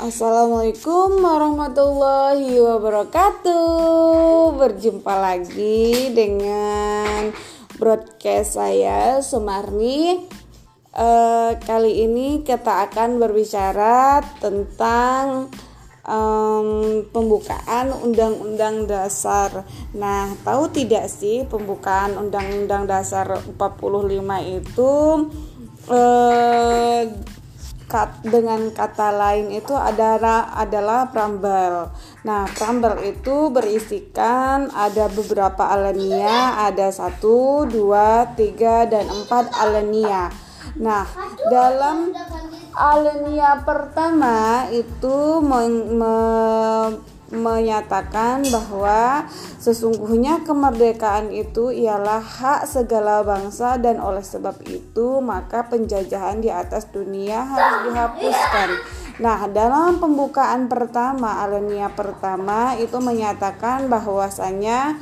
Assalamualaikum warahmatullahi wabarakatuh. Berjumpa lagi dengan broadcast saya Sumarni. Uh, kali ini kita akan berbicara tentang um, pembukaan Undang-Undang Dasar. Nah, tahu tidak sih pembukaan Undang-Undang Dasar 45 itu uh, kat, dengan kata lain itu adalah adalah prambel. Nah, prambel itu berisikan ada beberapa alenia, ada satu, dua, tiga, dan empat alenia. Nah, dalam alenia pertama itu menyatakan bahwa sesungguhnya kemerdekaan itu ialah hak segala bangsa dan oleh sebab itu maka penjajahan di atas dunia harus dihapuskan. Nah, dalam pembukaan pertama, alinea pertama itu menyatakan bahwasanya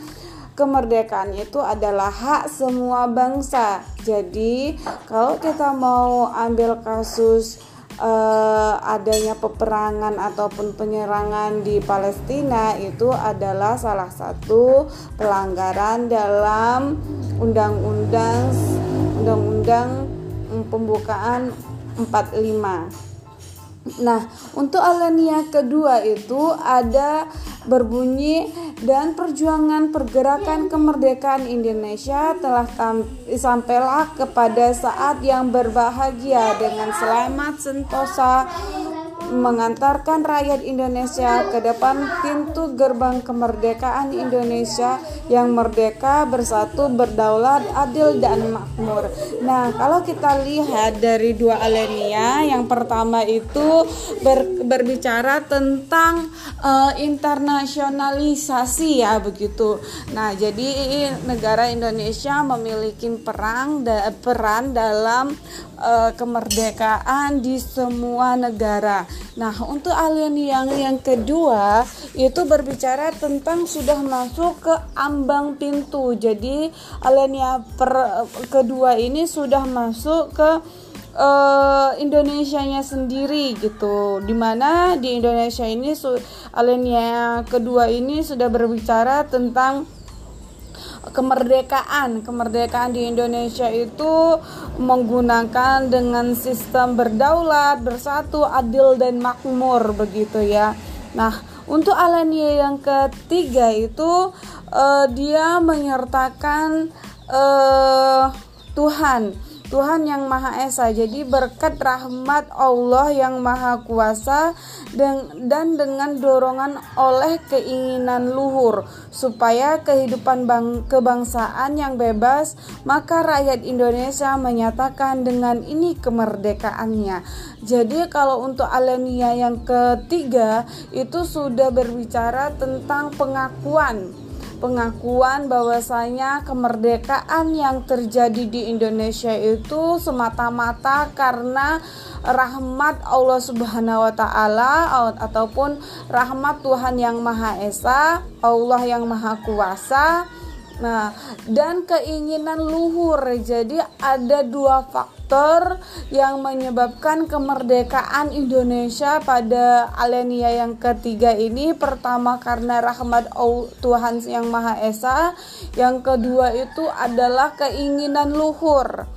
kemerdekaan itu adalah hak semua bangsa. Jadi, kalau kita mau ambil kasus uh, adanya peperangan ataupun penyerangan di Palestina itu adalah salah satu pelanggaran dalam undang-undang undang-undang pembukaan 45 Nah, untuk alinea kedua itu ada berbunyi dan perjuangan pergerakan kemerdekaan Indonesia telah sampailah kepada saat yang berbahagia dengan selamat sentosa mengantarkan rakyat Indonesia ke depan pintu gerbang kemerdekaan Indonesia yang merdeka, bersatu, berdaulat, adil dan makmur. Nah, kalau kita lihat dari dua alinea, yang pertama itu ber, berbicara tentang uh, internasionalisasi ya begitu. Nah, jadi negara Indonesia memiliki perang da, peran dalam uh, kemerdekaan di semua negara. Nah, untuk alien yang yang kedua itu berbicara tentang sudah masuk ke ambang pintu. Jadi alien per kedua ini sudah masuk ke uh, Indonesia-nya sendiri gitu. Di mana di Indonesia ini alien kedua ini sudah berbicara tentang kemerdekaan. Kemerdekaan di Indonesia itu menggunakan dengan sistem berdaulat bersatu adil dan makmur begitu ya. Nah untuk alania yang ketiga itu uh, dia menyertakan uh, Tuhan Tuhan yang Maha Esa. Jadi berkat rahmat Allah yang Maha Kuasa dan dengan dorongan oleh keinginan luhur supaya kehidupan bang, kebangsaan yang bebas, maka rakyat Indonesia menyatakan dengan ini kemerdekaannya. Jadi kalau untuk alenia yang ketiga itu sudah berbicara tentang pengakuan pengakuan bahwasanya kemerdekaan yang terjadi di Indonesia itu semata-mata karena rahmat Allah Subhanahu wa taala ataupun rahmat Tuhan yang Maha Esa, Allah yang Maha Kuasa Nah, dan keinginan luhur. Jadi ada dua faktor yang menyebabkan kemerdekaan Indonesia pada alenia yang ketiga ini. Pertama karena rahmat Tuhan yang Maha Esa, yang kedua itu adalah keinginan luhur.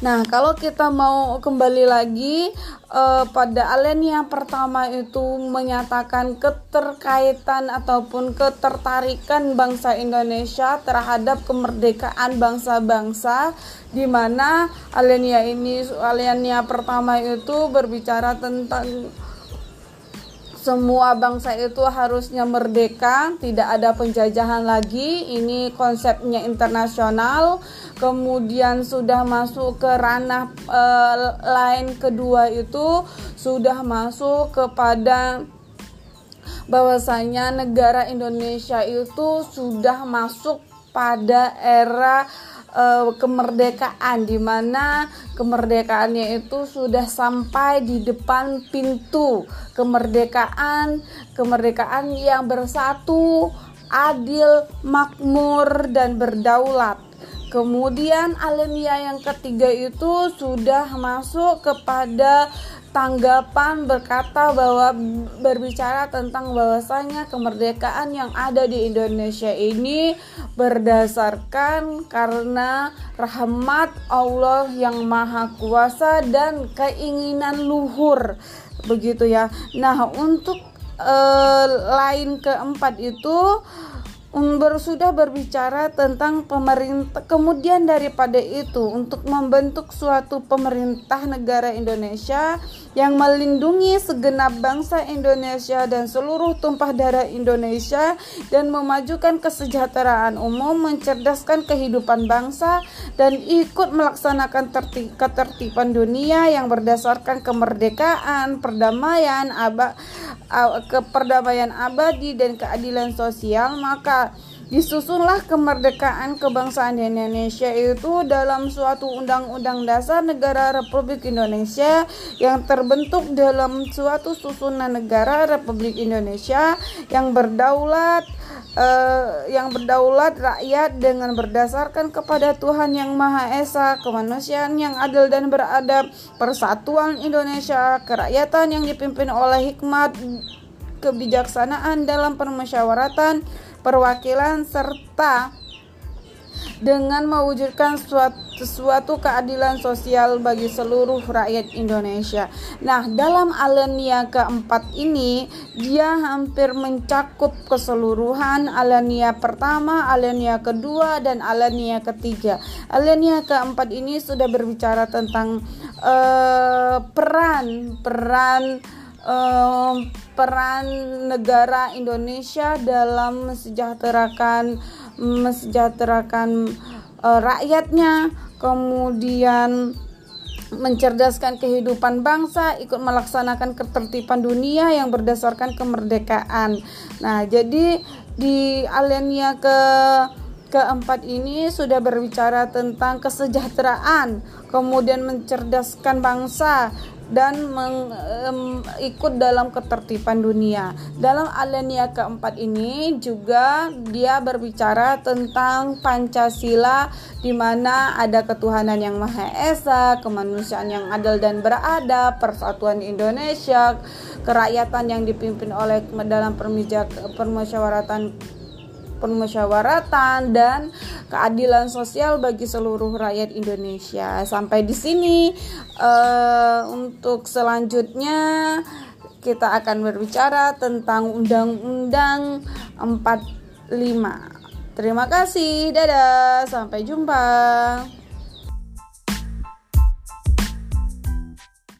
Nah, kalau kita mau kembali lagi uh, pada alen yang pertama itu menyatakan keterkaitan ataupun ketertarikan bangsa Indonesia terhadap kemerdekaan bangsa-bangsa di mana alenia ini alenia pertama itu berbicara tentang semua bangsa itu harusnya merdeka, tidak ada penjajahan lagi. Ini konsepnya internasional. Kemudian sudah masuk ke ranah e, lain kedua itu sudah masuk kepada bahwasanya negara Indonesia itu sudah masuk pada era uh, kemerdekaan di mana kemerdekaannya itu sudah sampai di depan pintu. Kemerdekaan kemerdekaan yang bersatu adil makmur dan berdaulat. Kemudian alinea yang ketiga itu sudah masuk kepada tanggapan berkata bahwa berbicara tentang bahwasanya kemerdekaan yang ada di Indonesia ini berdasarkan karena rahmat Allah yang maha kuasa dan keinginan luhur begitu ya. Nah, untuk uh, lain keempat itu ber, sudah berbicara tentang pemerintah kemudian daripada itu untuk membentuk suatu pemerintah negara Indonesia yang melindungi segenap bangsa Indonesia dan seluruh tumpah darah Indonesia dan memajukan kesejahteraan umum mencerdaskan kehidupan bangsa dan ikut melaksanakan tertib, ketertiban dunia yang berdasarkan kemerdekaan perdamaian abad keperdamaian abadi dan keadilan sosial. Maka disusunlah kemerdekaan kebangsaan Indonesia itu dalam suatu undang-undang dasar negara Republik Indonesia yang terbentuk dalam suatu susunan negara Republik Indonesia yang berdaulat eh, yang berdaulat rakyat dengan berdasarkan kepada Tuhan yang Maha Esa, kemanusiaan yang adil dan beradab, persatuan Indonesia, kerakyatan yang dipimpin oleh hikmat kebijaksanaan dalam permusyawaratan perwakilan serta dengan mewujudkan suatu, suatu keadilan sosial bagi seluruh rakyat Indonesia. Nah, dalam alenia keempat ini dia hampir mencakup keseluruhan alenia pertama, alenia kedua dan alenia ketiga. Alenia keempat ini sudah berbicara tentang uh, peran peran uh, peran negara Indonesia dalam mesejahterakan mesejahterakan uh, rakyatnya, kemudian mencerdaskan kehidupan bangsa, ikut melaksanakan ketertiban dunia yang berdasarkan kemerdekaan. Nah, jadi di alenia ke keempat ini sudah berbicara tentang kesejahteraan, kemudian mencerdaskan bangsa, dan mengikut dalam ketertiban dunia. Dalam alenia keempat ini juga dia berbicara tentang Pancasila di mana ada ketuhanan yang Maha Esa, kemanusiaan yang adil dan beradab, persatuan Indonesia, kerakyatan yang dipimpin oleh dalam permusyawaratan permusyawaratan dan keadilan sosial bagi seluruh rakyat Indonesia. Sampai di sini uh, untuk selanjutnya kita akan berbicara tentang Undang-Undang 45. Terima kasih. Dadah. Sampai jumpa.